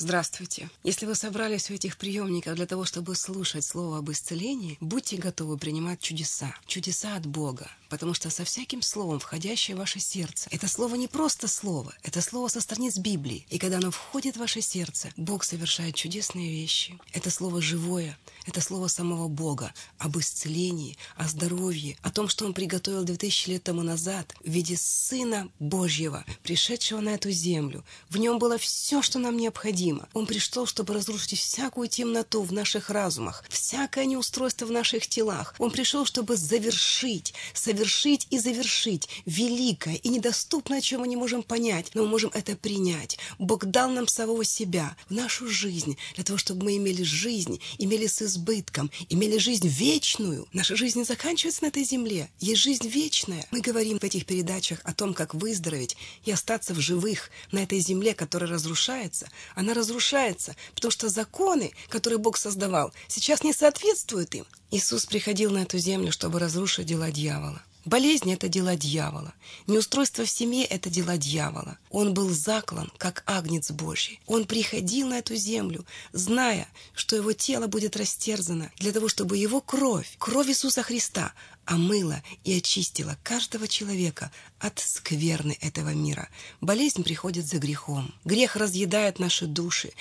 Здравствуйте. Если вы собрались у этих приемников для того, чтобы слушать слово об исцелении, будьте готовы принимать чудеса. Чудеса от Бога. Потому что со всяким словом, входящее в ваше сердце, это слово не просто слово, это слово со страниц Библии. И когда оно входит в ваше сердце, Бог совершает чудесные вещи. Это слово живое, это слово самого Бога об исцелении, о здоровье, о том, что Он приготовил 2000 лет тому назад в виде Сына Божьего, пришедшего на эту землю. В нем было все, что нам необходимо. Он пришел, чтобы разрушить всякую темноту в наших разумах, всякое неустройство в наших телах. Он пришел, чтобы завершить, совершить и завершить великое и недоступное, чего мы не можем понять, но мы можем это принять. Бог дал нам самого себя в нашу жизнь, для того, чтобы мы имели жизнь, имели с избытком, имели жизнь вечную. Наша жизнь не заканчивается на этой земле. Есть жизнь вечная. Мы говорим в этих передачах о том, как выздороветь и остаться в живых на этой земле, которая разрушается. Она разрушается, потому что законы, которые Бог создавал, сейчас не соответствуют им. Иисус приходил на эту землю, чтобы разрушить дела дьявола. Болезнь – это дела дьявола. Неустройство в семье – это дела дьявола. Он был заклан, как агнец Божий. Он приходил на эту землю, зная, что его тело будет растерзано, для того, чтобы его кровь, кровь Иисуса Христа, омыла и очистила каждого человека от скверны этого мира. Болезнь приходит за грехом. Грех разъедает наши души,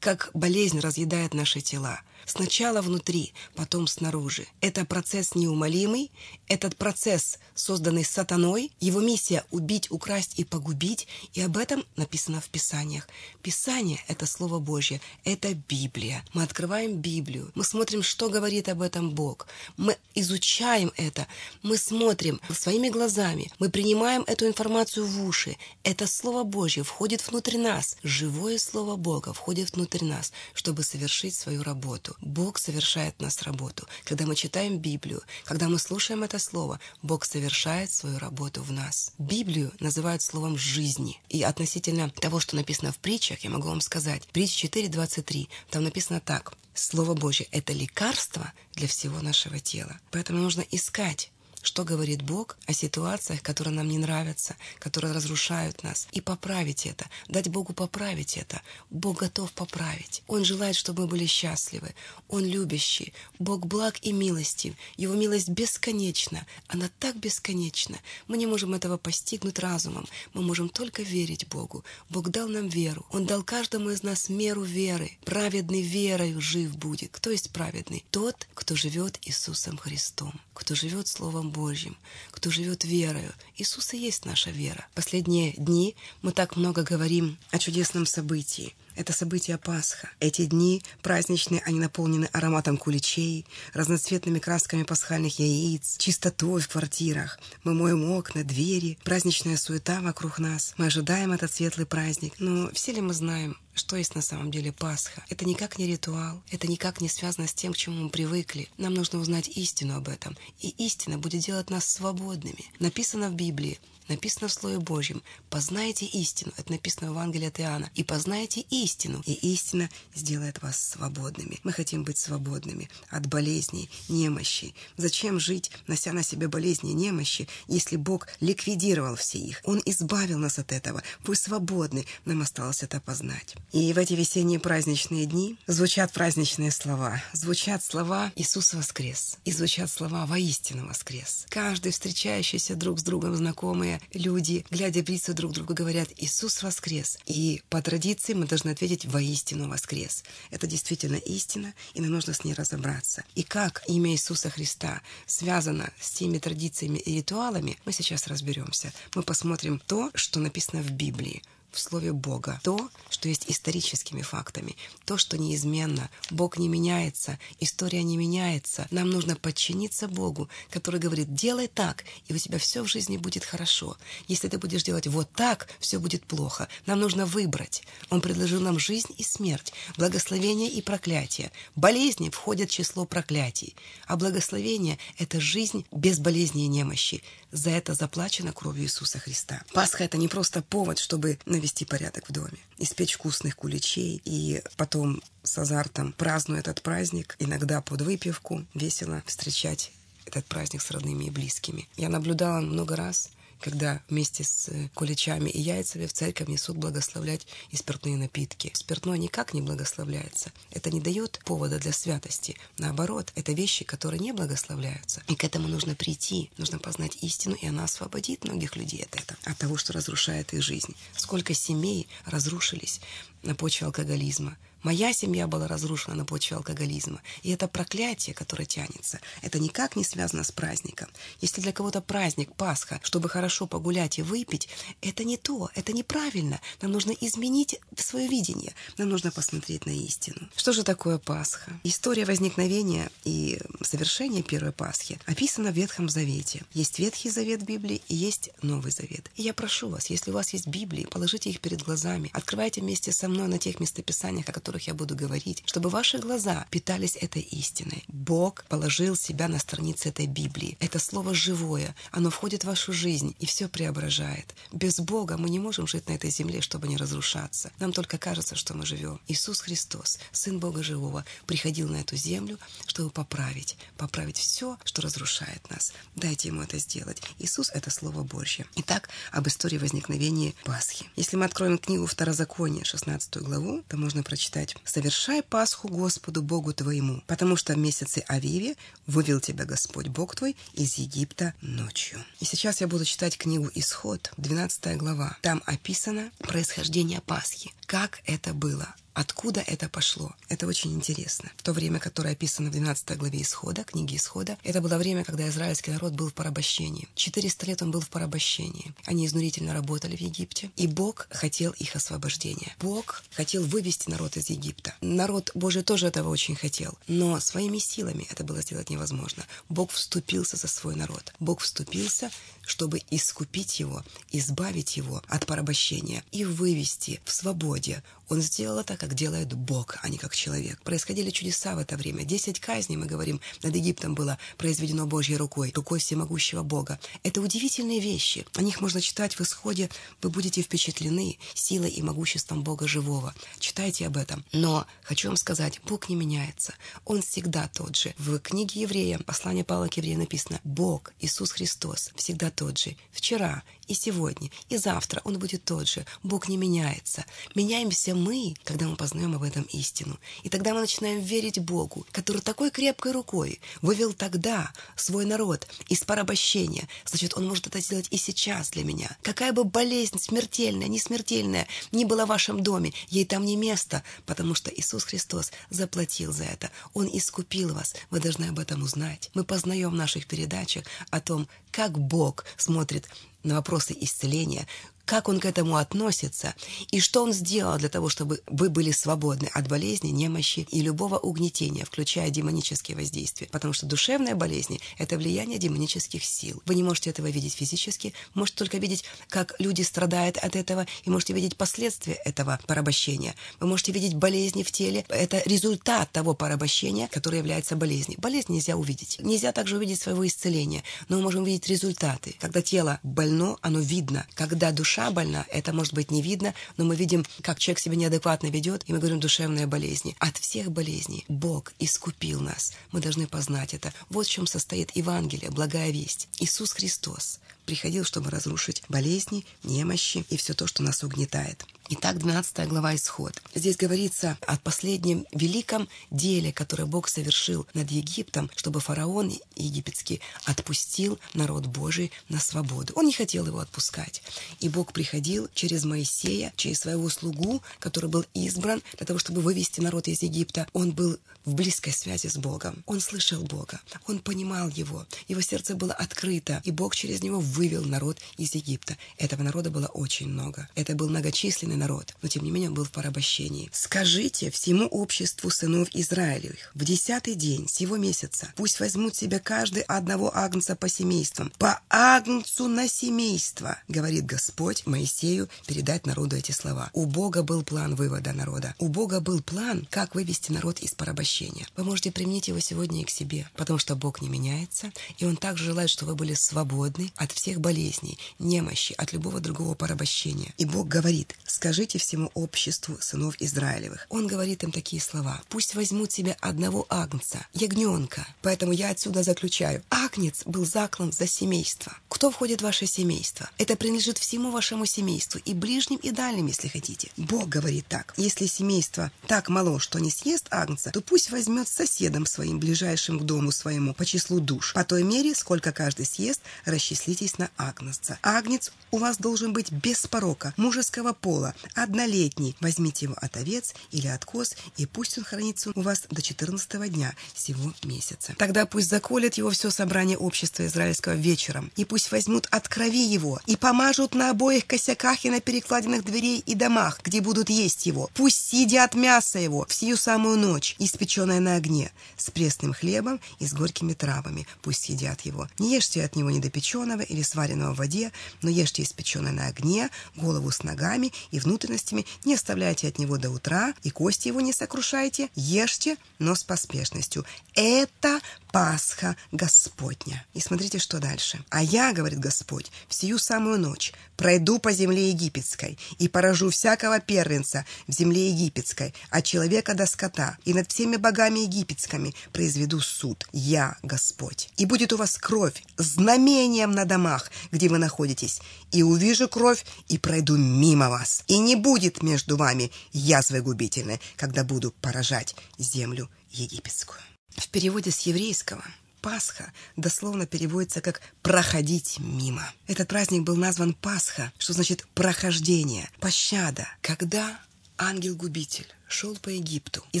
как болезнь разъедает наши тела. Сначала внутри, потом снаружи. Это процесс неумолимый, этот процесс, созданный сатаной, его миссия — убить, украсть и погубить, и об этом написано в Писаниях. Писание — это Слово Божье, это Библия. Мы открываем Библию, мы смотрим, что говорит об этом Бог, мы изучаем это, мы смотрим своими глазами, мы принимаем эту информацию в уши. Это Слово Божье входит внутрь нас, живое Слово Бога входит внутрь нас, чтобы совершить свою работу. Бог совершает нас работу. Когда мы читаем Библию, когда мы слушаем это слово, Бог совершает свою работу в нас. Библию называют словом жизни. И относительно того, что написано в притчах, я могу вам сказать. Притч 4.23. Там написано так. Слово Божье — это лекарство для всего нашего тела. Поэтому нужно искать что говорит Бог о ситуациях, которые нам не нравятся, которые разрушают нас, и поправить это, дать Богу поправить это. Бог готов поправить. Он желает, чтобы мы были счастливы. Он любящий. Бог благ и милостив. Его милость бесконечна. Она так бесконечна. Мы не можем этого постигнуть разумом. Мы можем только верить Богу. Бог дал нам веру. Он дал каждому из нас меру веры. Праведный верою жив будет. Кто есть праведный? Тот, кто живет Иисусом Христом, кто живет Словом Божьим кто живет верою. Иисус и есть наша вера. Последние дни мы так много говорим о чудесном событии – это событие Пасха. Эти дни праздничные, они наполнены ароматом куличей, разноцветными красками пасхальных яиц, чистотой в квартирах. Мы моем окна, двери, праздничная суета вокруг нас. Мы ожидаем этот светлый праздник. Но все ли мы знаем, что есть на самом деле Пасха. Это никак не ритуал, это никак не связано с тем, к чему мы привыкли. Нам нужно узнать истину об этом, и истина будет делать нас свободными. Написано в Библии, написано в Слове Божьем. «Познайте истину». Это написано в Евангелии от Иоанна. «И познайте истину, и истина сделает вас свободными». Мы хотим быть свободными от болезней, немощи. Зачем жить, нося на себе болезни и немощи, если Бог ликвидировал все их? Он избавил нас от этого. Вы свободны. Нам осталось это познать. И в эти весенние праздничные дни звучат праздничные слова. Звучат слова «Иисус воскрес». И звучат слова «Воистину воскрес». Каждый встречающийся друг с другом знакомые люди, глядя в лица друг друга, говорят «Иисус воскрес». И по традиции мы должны ответить «Воистину воскрес». Это действительно истина, и нам нужно с ней разобраться. И как имя Иисуса Христа связано с теми традициями и ритуалами, мы сейчас разберемся. Мы посмотрим то, что написано в Библии в Слове Бога. То, что есть историческими фактами, то, что неизменно. Бог не меняется, история не меняется. Нам нужно подчиниться Богу, который говорит, делай так, и у тебя все в жизни будет хорошо. Если ты будешь делать вот так, все будет плохо. Нам нужно выбрать. Он предложил нам жизнь и смерть, благословение и проклятие. Болезни входят в число проклятий, а благословение — это жизнь без болезни и немощи. За это заплачено кровью Иисуса Христа. Пасха — это не просто повод, чтобы навести порядок в доме, испечь вкусных куличей и потом с азартом празднуя этот праздник, иногда под выпивку, весело встречать этот праздник с родными и близкими. Я наблюдала много раз, когда вместе с куличами и яйцами в церковь несут благословлять и спиртные напитки. Спиртное никак не благословляется. Это не дает повода для святости. Наоборот, это вещи, которые не благословляются. И к этому нужно прийти, нужно познать истину, и она освободит многих людей от этого, от того, что разрушает их жизнь. Сколько семей разрушились на почве алкоголизма, Моя семья была разрушена на почве алкоголизма. И это проклятие, которое тянется, это никак не связано с праздником. Если для кого-то праздник, Пасха, чтобы хорошо погулять и выпить, это не то, это неправильно. Нам нужно изменить свое видение. Нам нужно посмотреть на истину. Что же такое Пасха? История возникновения и совершения первой Пасхи описана в Ветхом Завете. Есть Ветхий Завет Библии и есть Новый Завет. И я прошу вас, если у вас есть Библии, положите их перед глазами, открывайте вместе со мной на тех местописаниях, о которых которых я буду говорить, чтобы ваши глаза питались этой истиной. Бог положил себя на странице этой Библии. Это слово живое, оно входит в вашу жизнь и все преображает. Без Бога мы не можем жить на этой земле, чтобы не разрушаться. Нам только кажется, что мы живем. Иисус Христос, Сын Бога Живого, приходил на эту землю, чтобы поправить, поправить все, что разрушает нас. Дайте Ему это сделать. Иисус — это Слово Божье. Итак, об истории возникновения Пасхи. Если мы откроем книгу Второзакония, 16 главу, то можно прочитать читать «Совершай Пасху Господу Богу твоему, потому что в месяце Авиве вывел тебя Господь Бог твой из Египта ночью». И сейчас я буду читать книгу «Исход», 12 глава. Там описано происхождение Пасхи, как это было, Откуда это пошло? Это очень интересно. В то время, которое описано в 12 главе Исхода, книги Исхода, это было время, когда израильский народ был в порабощении. 400 лет он был в порабощении. Они изнурительно работали в Египте, и Бог хотел их освобождения. Бог хотел вывести народ из Египта. Народ Божий тоже этого очень хотел, но своими силами это было сделать невозможно. Бог вступился за свой народ. Бог вступился, чтобы искупить его, избавить его от порабощения и вывести в свободе. Он сделал это, как делает Бог, а не как человек. Происходили чудеса в это время. Десять казней, мы говорим, над Египтом было произведено Божьей рукой, рукой всемогущего Бога. Это удивительные вещи. О них можно читать в исходе. Вы будете впечатлены силой и могуществом Бога живого. Читайте об этом. Но хочу вам сказать, Бог не меняется. Он всегда тот же. В книге Еврея, послание Павла к евреям написано, Бог, Иисус Христос, всегда тот же. Вчера и сегодня, и завтра Он будет тот же. Бог не меняется. Меняемся мы, когда мы познаем об этом истину. И тогда мы начинаем верить Богу, который такой крепкой рукой вывел тогда свой народ из порабощения. Значит, Он может это сделать и сейчас для меня. Какая бы болезнь смертельная, не смертельная, ни была в вашем доме, ей там не место, потому что Иисус Христос заплатил за это. Он искупил вас. Вы должны об этом узнать. Мы познаем в наших передачах о том, как Бог смотрит на вопросы исцеления, как он к этому относится и что он сделал для того, чтобы вы были свободны от болезни, немощи и любого угнетения, включая демонические воздействия. Потому что душевные болезни – это влияние демонических сил. Вы не можете этого видеть физически, можете только видеть, как люди страдают от этого, и можете видеть последствия этого порабощения. Вы можете видеть болезни в теле. Это результат того порабощения, которое является болезнью. Болезнь нельзя увидеть. Нельзя также увидеть своего исцеления, но мы можем видеть результаты. Когда тело больно, оно видно. Когда душа душа больна, это может быть не видно, но мы видим, как человек себя неадекватно ведет, и мы говорим душевные болезни. От всех болезней Бог искупил нас. Мы должны познать это. Вот в чем состоит Евангелие, благая весть. Иисус Христос приходил, чтобы разрушить болезни, немощи и все то, что нас угнетает. Итак, 12 глава Исход. Здесь говорится о последнем великом деле, которое Бог совершил над Египтом, чтобы фараон египетский отпустил народ Божий на свободу. Он не хотел его отпускать. И Бог приходил через Моисея, через своего слугу, который был избран для того, чтобы вывести народ из Египта. Он был в близкой связи с Богом. Он слышал Бога, он понимал Его, его сердце было открыто, и Бог через него вывел народ из Египта. Этого народа было очень много. Это был многочисленный народ, но тем не менее он был в порабощении. «Скажите всему обществу сынов Израилевых в десятый день сего месяца пусть возьмут себе каждый одного агнца по семействам, по агнцу на семейство, говорит Господь Моисею передать народу эти слова. У Бога был план вывода народа. У Бога был план, как вывести народ из порабощения. Вы можете применить его сегодня и к себе, потому что Бог не меняется, и Он также желает, чтобы вы были свободны от всех всех болезней, немощи, от любого другого порабощения. И Бог говорит, скажите всему обществу сынов Израилевых. Он говорит им такие слова. Пусть возьмут себе одного агнца, ягненка. Поэтому я отсюда заключаю. Агнец был заклан за семейство. Кто входит в ваше семейство? Это принадлежит всему вашему семейству, и ближним, и дальним, если хотите. Бог говорит так. Если семейство так мало, что не съест агнца, то пусть возьмет соседом своим, ближайшим к дому своему, по числу душ. По той мере, сколько каждый съест, расчислитесь на агнца. Агнец у вас должен быть без порока, мужеского пола, однолетний. Возьмите его от овец или от коз, и пусть он хранится у вас до 14 дня сего месяца. Тогда пусть заколет его все собрание общества израильского вечером, и пусть возьмут от крови его, и помажут на обоих косяках и на перекладинах дверей и домах, где будут есть его. Пусть съедят мясо его в сию самую ночь, испеченное на огне, с пресным хлебом и с горькими травами. Пусть съедят его. Не ешьте от него недопеченного или сваренного в воде, но ешьте испеченное на огне, голову с ногами и внутренностями, не оставляйте от него до утра, и кости его не сокрушайте, ешьте, но с поспешностью. Это Пасха Господня. И смотрите, что дальше. «А я, — говорит Господь, — в сию самую ночь пройду по земле египетской и поражу всякого первенца в земле египетской, от человека до скота, и над всеми богами египетскими произведу суд. Я Господь. И будет у вас кровь знамением на домах, где вы находитесь, и увижу кровь и пройду мимо вас. И не будет между вами язвы губительной, когда буду поражать землю египетскую». В переводе с еврейского Пасха дословно переводится как «проходить мимо». Этот праздник был назван Пасха, что значит «прохождение», «пощада». Когда ангел-губитель шел по Египту и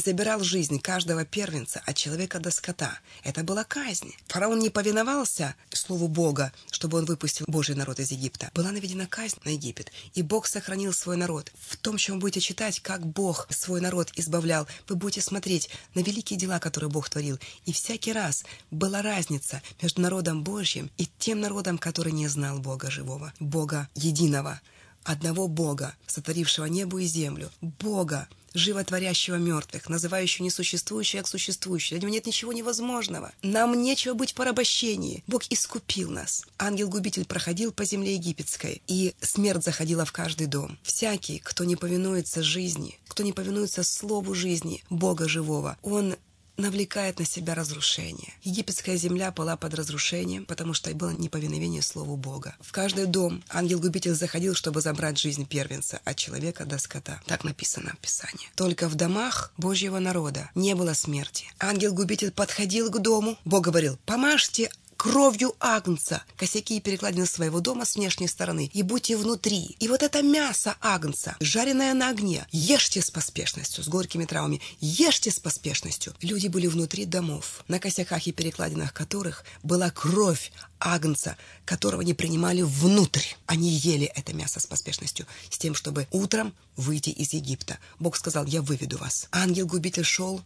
забирал жизнь каждого первенца от человека до скота. Это была казнь. Фараон не повиновался слову Бога, чтобы он выпустил Божий народ из Египта. Была наведена казнь на Египет, и Бог сохранил свой народ. В том, чем вы будете читать, как Бог свой народ избавлял, вы будете смотреть на великие дела, которые Бог творил. И всякий раз была разница между народом Божьим и тем народом, который не знал Бога живого, Бога единого одного Бога, сотворившего небо и землю, Бога, животворящего мертвых, называющего несуществующее как существующее. Для него нет ничего невозможного. Нам нечего быть в порабощении. Бог искупил нас. Ангел-губитель проходил по земле египетской, и смерть заходила в каждый дом. Всякий, кто не повинуется жизни, кто не повинуется слову жизни Бога живого, он навлекает на себя разрушение. Египетская земля была под разрушением, потому что было неповиновение Слову Бога. В каждый дом ангел-губитель заходил, чтобы забрать жизнь первенца от человека до скота. Так написано в Писании. Только в домах Божьего народа не было смерти. Ангел-губитель подходил к дому. Бог говорил, помажьте кровью агнца косяки и перекладины своего дома с внешней стороны и будьте внутри. И вот это мясо агнца, жареное на огне, ешьте с поспешностью, с горькими травами, ешьте с поспешностью. Люди были внутри домов, на косяках и перекладинах которых была кровь агнца, которого не принимали внутрь. Они ели это мясо с поспешностью, с тем, чтобы утром выйти из Египта. Бог сказал, я выведу вас. Ангел-губитель шел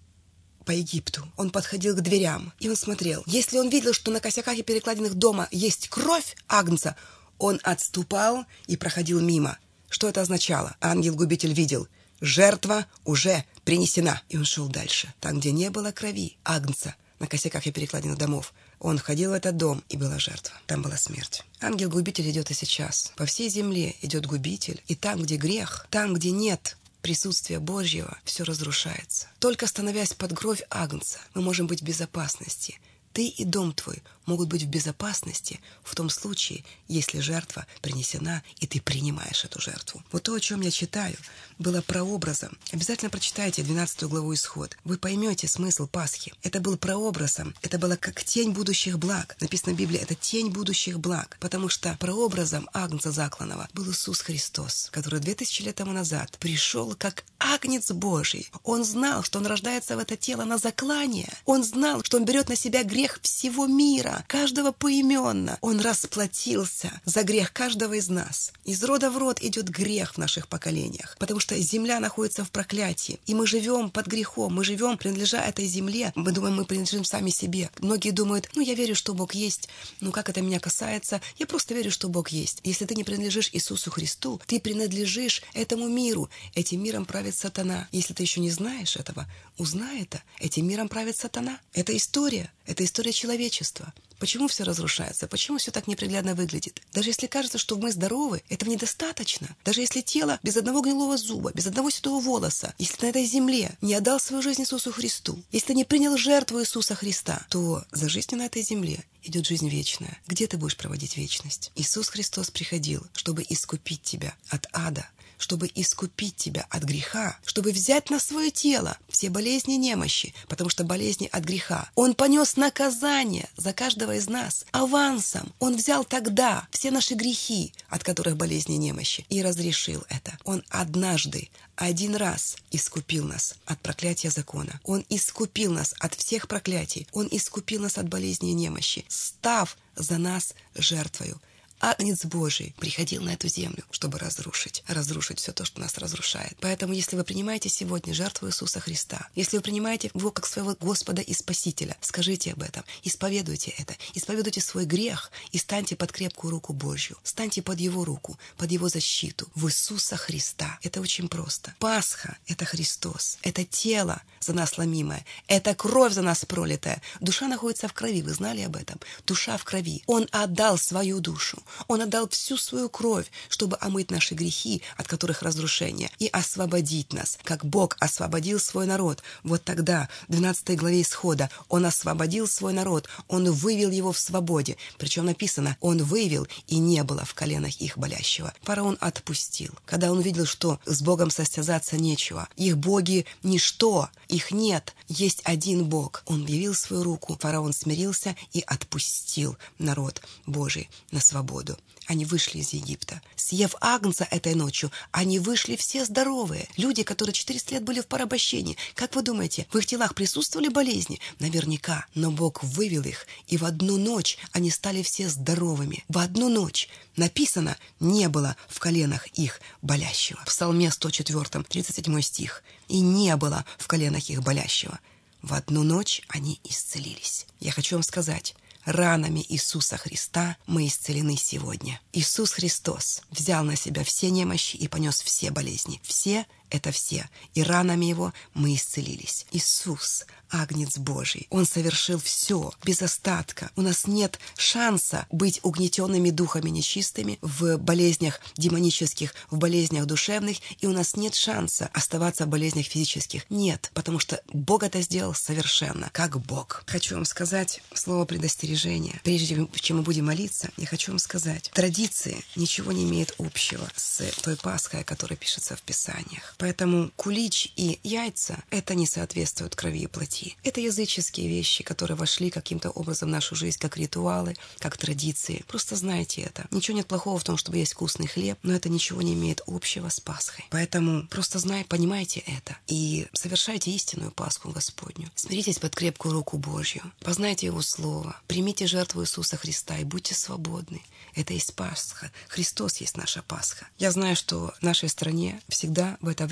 по Египту. Он подходил к дверям, и он смотрел. Если он видел, что на косяках и перекладинах дома есть кровь Агнца, он отступал и проходил мимо. Что это означало? Ангел-губитель видел. Жертва уже принесена. И он шел дальше. Там, где не было крови Агнца на косяках и перекладинах домов, он входил в этот дом, и была жертва. Там была смерть. Ангел-губитель идет и сейчас. По всей земле идет губитель. И там, где грех, там, где нет присутствия Божьего, все разрушается. Только становясь под кровь Агнца, мы можем быть в безопасности. Ты и дом твой могут быть в безопасности в том случае, если жертва принесена, и ты принимаешь эту жертву. Вот то, о чем я читаю, было прообразом. Обязательно прочитайте 12 главу Исход. Вы поймете смысл Пасхи. Это был прообразом. Это было как тень будущих благ. Написано в Библии, это тень будущих благ. Потому что прообразом Агнца Закланного был Иисус Христос, который 2000 лет тому назад пришел как Агнец Божий. Он знал, что он рождается в это тело на заклание. Он знал, что он берет на себя грех всего мира мира, каждого поименно. Он расплатился за грех каждого из нас. Из рода в род идет грех в наших поколениях, потому что земля находится в проклятии, и мы живем под грехом, мы живем, принадлежа этой земле. Мы думаем, мы принадлежим сами себе. Многие думают, ну, я верю, что Бог есть, ну, как это меня касается? Я просто верю, что Бог есть. Если ты не принадлежишь Иисусу Христу, ты принадлежишь этому миру. Этим миром правит сатана. Если ты еще не знаешь этого, узнай это. Этим миром правит сатана. Это история. Это история история человечества. Почему все разрушается? Почему все так неприглядно выглядит? Даже если кажется, что мы здоровы, этого недостаточно. Даже если тело без одного гнилого зуба, без одного седого волоса, если на этой земле не отдал свою жизнь Иисусу Христу, если не принял жертву Иисуса Христа, то за жизнью на этой земле идет жизнь вечная. Где ты будешь проводить вечность? Иисус Христос приходил, чтобы искупить тебя от ада, чтобы искупить тебя от греха, чтобы взять на свое тело все болезни немощи, потому что болезни от греха. Он понес наказание за каждого из нас авансом. Он взял тогда все наши грехи, от которых болезни немощи, и разрешил это. Он однажды, один раз искупил нас от проклятия закона. Он искупил нас от всех проклятий. Он искупил нас от болезни и немощи, став за нас жертвою. Агнец Божий приходил на эту землю, чтобы разрушить, разрушить все то, что нас разрушает. Поэтому, если вы принимаете сегодня жертву Иисуса Христа, если вы принимаете Его как своего Господа и Спасителя, скажите об этом, исповедуйте это, исповедуйте свой грех и станьте под крепкую руку Божью, станьте под Его руку, под Его защиту, в Иисуса Христа. Это очень просто. Пасха — это Христос, это тело за нас ломимое, это кровь за нас пролитая. Душа находится в крови, вы знали об этом? Душа в крови. Он отдал свою душу. Он отдал всю свою кровь, чтобы омыть наши грехи, от которых разрушение, и освободить нас, как Бог освободил свой народ. Вот тогда, в 12 главе Исхода, Он освободил свой народ, Он вывел его в свободе. Причем написано, Он вывел, и не было в коленах их болящего. Фараон отпустил. Когда он видел, что с Богом состязаться нечего, их боги — ничто, их нет, есть один Бог. Он явил свою руку, фараон смирился и отпустил народ Божий на свободу свободу. Они вышли из Египта. Съев Агнца этой ночью, они вышли все здоровые. Люди, которые 400 лет были в порабощении. Как вы думаете, в их телах присутствовали болезни? Наверняка. Но Бог вывел их, и в одну ночь они стали все здоровыми. В одну ночь. Написано, не было в коленах их болящего. В Псалме 104, 37 стих. И не было в коленах их болящего. В одну ночь они исцелились. Я хочу вам сказать, ранами Иисуса Христа мы исцелены сегодня. Иисус Христос взял на себя все немощи и понес все болезни. Все это все, и ранами Его мы исцелились. Иисус, Агнец Божий, Он совершил все без остатка. У нас нет шанса быть угнетенными духами нечистыми в болезнях демонических, в болезнях душевных, и у нас нет шанса оставаться в болезнях физических. Нет, потому что Бог это сделал совершенно, как Бог. Хочу вам сказать слово предостережения. Прежде чем мы будем молиться, я хочу вам сказать, традиции ничего не имеют общего с той Пасхой, которая пишется в Писаниях. Поэтому кулич и яйца — это не соответствует крови и плоти. Это языческие вещи, которые вошли каким-то образом в нашу жизнь, как ритуалы, как традиции. Просто знайте это. Ничего нет плохого в том, чтобы есть вкусный хлеб, но это ничего не имеет общего с Пасхой. Поэтому просто знай, понимайте это и совершайте истинную Пасху Господню. Смиритесь под крепкую руку Божью, познайте Его Слово, примите жертву Иисуса Христа и будьте свободны. Это есть Пасха. Христос есть наша Пасха. Я знаю, что в нашей стране всегда в это время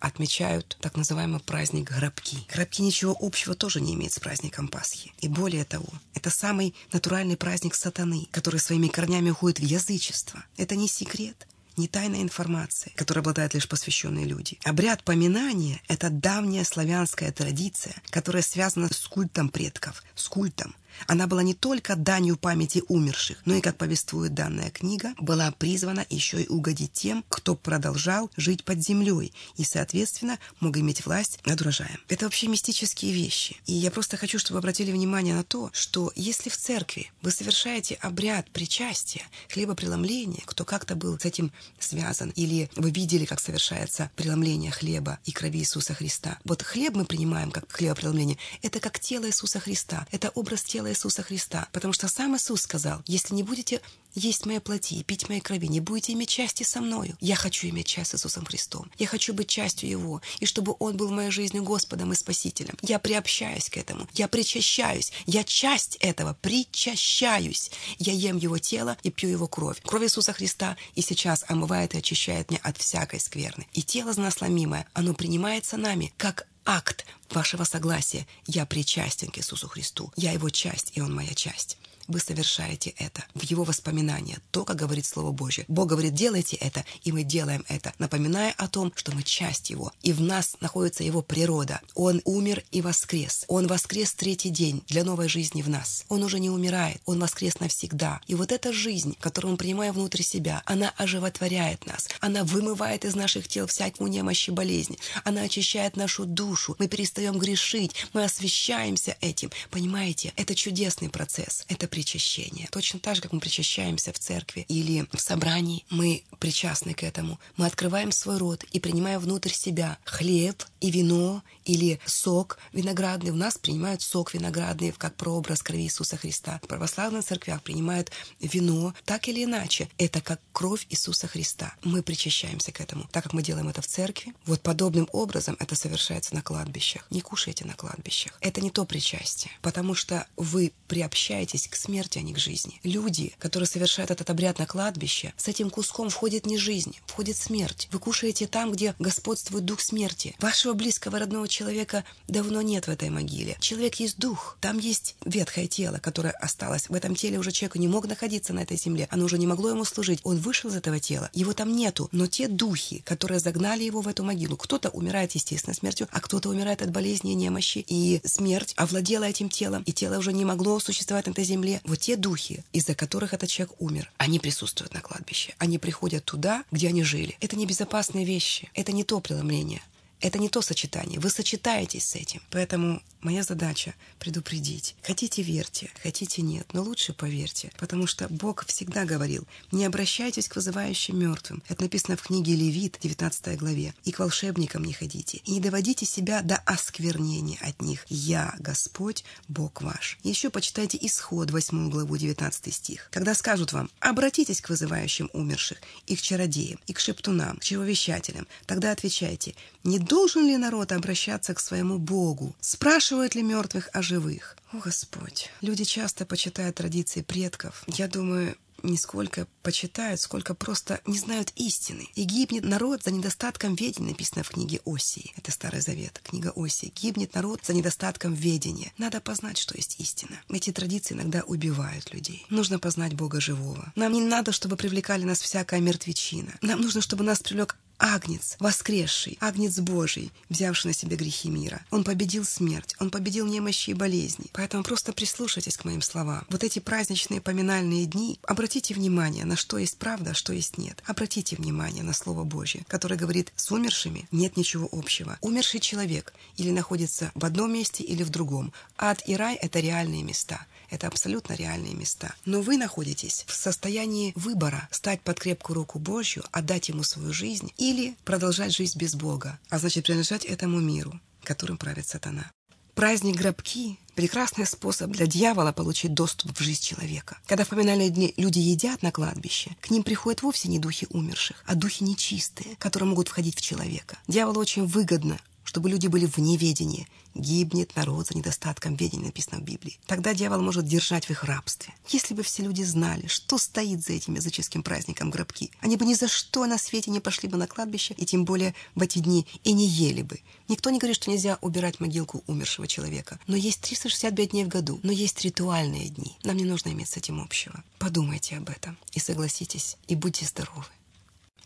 отмечают так называемый праздник гробки. Гробки ничего общего тоже не имеют с праздником Пасхи. И более того, это самый натуральный праздник сатаны, который своими корнями уходит в язычество. Это не секрет не тайная информация, которой обладают лишь посвященные люди. Обряд поминания — это давняя славянская традиция, которая связана с культом предков, с культом. Она была не только данью памяти умерших, но и, как повествует данная книга, была призвана еще и угодить тем, кто продолжал жить под землей и, соответственно, мог иметь власть над урожаем. Это вообще мистические вещи. И я просто хочу, чтобы обратили внимание на то, что если в церкви вы совершаете обряд причастия, хлебопреломления, кто как-то был с этим связан, или вы видели, как совершается преломление хлеба и крови Иисуса Христа. Вот хлеб мы принимаем как хлебопреломление, это как тело Иисуса Христа, это образ тела Иисуса Христа. Потому что сам Иисус сказал, если не будете есть моей плоти и пить моей крови, не будете иметь части со мною. Я хочу иметь часть с Иисусом Христом. Я хочу быть частью Его, и чтобы Он был в моей жизни Господом и Спасителем. Я приобщаюсь к этому, я причащаюсь, я часть этого, причащаюсь. Я ем Его тело и пью Его кровь. Кровь Иисуса Христа и сейчас омывает и очищает меня от всякой скверны. И тело знасломимое, оно принимается нами, как акт вашего согласия. Я причастен к Иисусу Христу. Я Его часть, и Он моя часть. Вы совершаете это в Его воспоминания, то, как говорит Слово Божье. Бог говорит, делайте это, и мы делаем это, напоминая о том, что мы часть Его, и в нас находится Его природа. Он умер и воскрес. Он воскрес третий день для новой жизни в нас. Он уже не умирает, Он воскрес навсегда. И вот эта жизнь, которую мы принимаем внутрь себя, она оживотворяет нас, она вымывает из наших тел всякую немощь и болезнь, она очищает нашу душу, мы перестаем грешить, мы освещаемся этим. Понимаете, это чудесный процесс, это причащение. Точно так же, как мы причащаемся в церкви или в собрании, мы причастны к этому. Мы открываем свой рот и принимаем внутрь себя хлеб и вино или сок виноградный. У нас принимают сок виноградный как прообраз крови Иисуса Христа. В православных церквях принимают вино так или иначе. Это как кровь Иисуса Христа. Мы причащаемся к этому. Так как мы делаем это в церкви, вот подобным образом это совершается на кладбищах. Не кушайте на кладбищах. Это не то причастие, потому что вы приобщаетесь к смерти, а не к жизни. Люди, которые совершают этот обряд на кладбище, с этим куском входит не жизнь, входит смерть. Вы кушаете там, где господствует дух смерти. Вашего близкого родного человека давно нет в этой могиле. Человек есть дух. Там есть ветхое тело, которое осталось. В этом теле уже человек не мог находиться на этой земле. Оно уже не могло ему служить. Он вышел из этого тела. Его там нету. Но те духи, которые загнали его в эту могилу, кто-то умирает естественной смертью, а кто-то умирает от болезни и немощи. И смерть овладела этим телом, и тело уже не могло существовать на этой земле. Вот те духи, из-за которых этот человек умер, они присутствуют на кладбище. Они приходят туда, где они жили. Это небезопасные вещи. Это не то преломление. Это не то сочетание. Вы сочетаетесь с этим. Поэтому моя задача предупредить. Хотите верьте, хотите нет, но лучше поверьте, потому что Бог всегда говорил, не обращайтесь к вызывающим мертвым. Это написано в книге Левит, 19 главе. И к волшебникам не ходите, и не доводите себя до осквернения от них. Я, Господь, Бог ваш. Еще почитайте Исход, 8 главу, 19 стих. Когда скажут вам, обратитесь к вызывающим умерших, и к чародеям, и к шептунам, к чревовещателям, тогда отвечайте, не должен ли народ обращаться к своему Богу? Спрашивают ли мертвых о живых? О, Господь! Люди часто почитают традиции предков. Я думаю, не сколько почитают, сколько просто не знают истины. И гибнет народ за недостатком ведения, написано в книге Осии. Это Старый Завет, книга Осии. Гибнет народ за недостатком ведения. Надо познать, что есть истина. Эти традиции иногда убивают людей. Нужно познать Бога живого. Нам не надо, чтобы привлекали нас всякая мертвечина. Нам нужно, чтобы нас привлек Агнец, воскресший, Агнец Божий, взявший на себя грехи мира. Он победил смерть, он победил немощи и болезни. Поэтому просто прислушайтесь к моим словам. Вот эти праздничные поминальные дни, обратите внимание, на что есть правда, а что есть нет. Обратите внимание на Слово Божье, которое говорит, с умершими нет ничего общего. Умерший человек или находится в одном месте, или в другом. Ад и рай — это реальные места. Это абсолютно реальные места. Но вы находитесь в состоянии выбора стать под крепкую руку Божью, отдать Ему свою жизнь или продолжать жизнь без Бога, а значит принадлежать этому миру, которым правит сатана. Праздник гробки – прекрасный способ для дьявола получить доступ в жизнь человека. Когда в поминальные дни люди едят на кладбище, к ним приходят вовсе не духи умерших, а духи нечистые, которые могут входить в человека. Дьяволу очень выгодно чтобы люди были в неведении. Гибнет народ за недостатком ведения, написано в Библии. Тогда дьявол может держать в их рабстве. Если бы все люди знали, что стоит за этим языческим праздником гробки, они бы ни за что на свете не пошли бы на кладбище, и тем более в эти дни и не ели бы. Никто не говорит, что нельзя убирать могилку умершего человека. Но есть 365 дней в году, но есть ритуальные дни. Нам не нужно иметь с этим общего. Подумайте об этом и согласитесь, и будьте здоровы.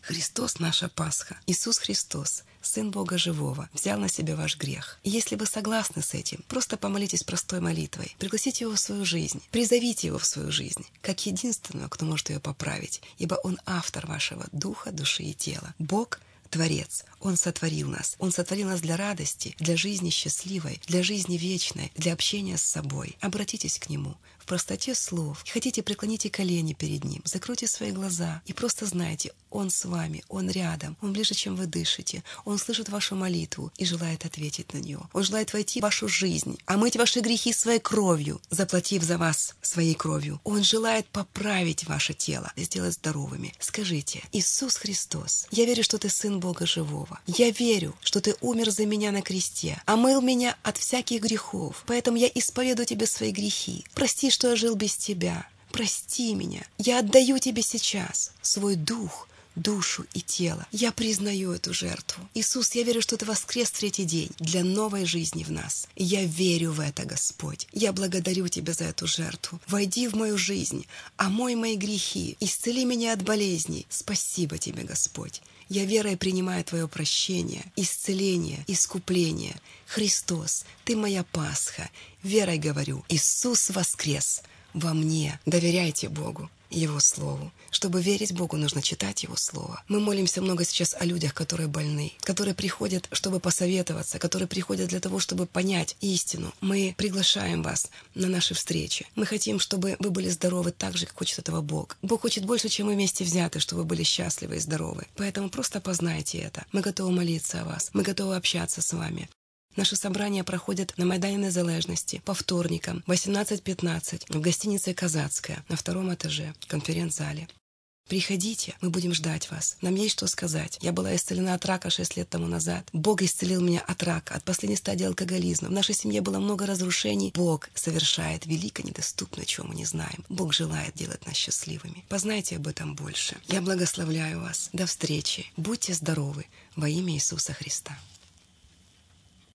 Христос наша Пасха, Иисус Христос, Сын Бога Живого, взял на себя ваш грех. И если вы согласны с этим, просто помолитесь простой молитвой, пригласите Его в свою жизнь, призовите Его в свою жизнь, как единственного, кто может ее поправить, ибо Он автор вашего духа, души и тела. Бог Творец. Он сотворил нас. Он сотворил нас для радости, для жизни счастливой, для жизни вечной, для общения с собой. Обратитесь к Нему простоте слов. Хотите, преклоните колени перед Ним, закройте свои глаза и просто знайте, Он с вами, Он рядом, Он ближе, чем вы дышите. Он слышит вашу молитву и желает ответить на нее. Он желает войти в вашу жизнь, омыть ваши грехи своей кровью, заплатив за вас своей кровью. Он желает поправить ваше тело, сделать здоровыми. Скажите, Иисус Христос, я верю, что Ты Сын Бога Живого. Я верю, что Ты умер за меня на кресте, омыл меня от всяких грехов. Поэтому я исповедую Тебе свои грехи. Прости, что я жил без Тебя. Прости меня. Я отдаю Тебе сейчас свой дух, душу и тело. Я признаю эту жертву. Иисус, я верю, что Ты воскрес в третий день для новой жизни в нас. Я верю в это, Господь. Я благодарю Тебя за эту жертву. Войди в мою жизнь, омой мои грехи, исцели меня от болезней. Спасибо Тебе, Господь. Я верой принимаю Твое прощение, исцеление, искупление. Христос, Ты моя Пасха. Верой говорю, Иисус воскрес во мне. Доверяйте Богу. Его Слову. Чтобы верить Богу, нужно читать Его Слово. Мы молимся много сейчас о людях, которые больны, которые приходят, чтобы посоветоваться, которые приходят для того, чтобы понять истину. Мы приглашаем вас на наши встречи. Мы хотим, чтобы вы были здоровы так же, как хочет этого Бог. Бог хочет больше, чем мы вместе взяты, чтобы вы были счастливы и здоровы. Поэтому просто познайте это. Мы готовы молиться о вас. Мы готовы общаться с вами. Наши собрания проходят на Майдане Незалежности по вторникам 18.15 в гостинице «Казацкая» на втором этаже, конференц-зале. Приходите, мы будем ждать вас. Нам есть что сказать. Я была исцелена от рака шесть лет тому назад. Бог исцелил меня от рака, от последней стадии алкоголизма. В нашей семье было много разрушений. Бог совершает велико недоступно, чего мы не знаем. Бог желает делать нас счастливыми. Познайте об этом больше. Я благословляю вас. До встречи. Будьте здоровы во имя Иисуса Христа.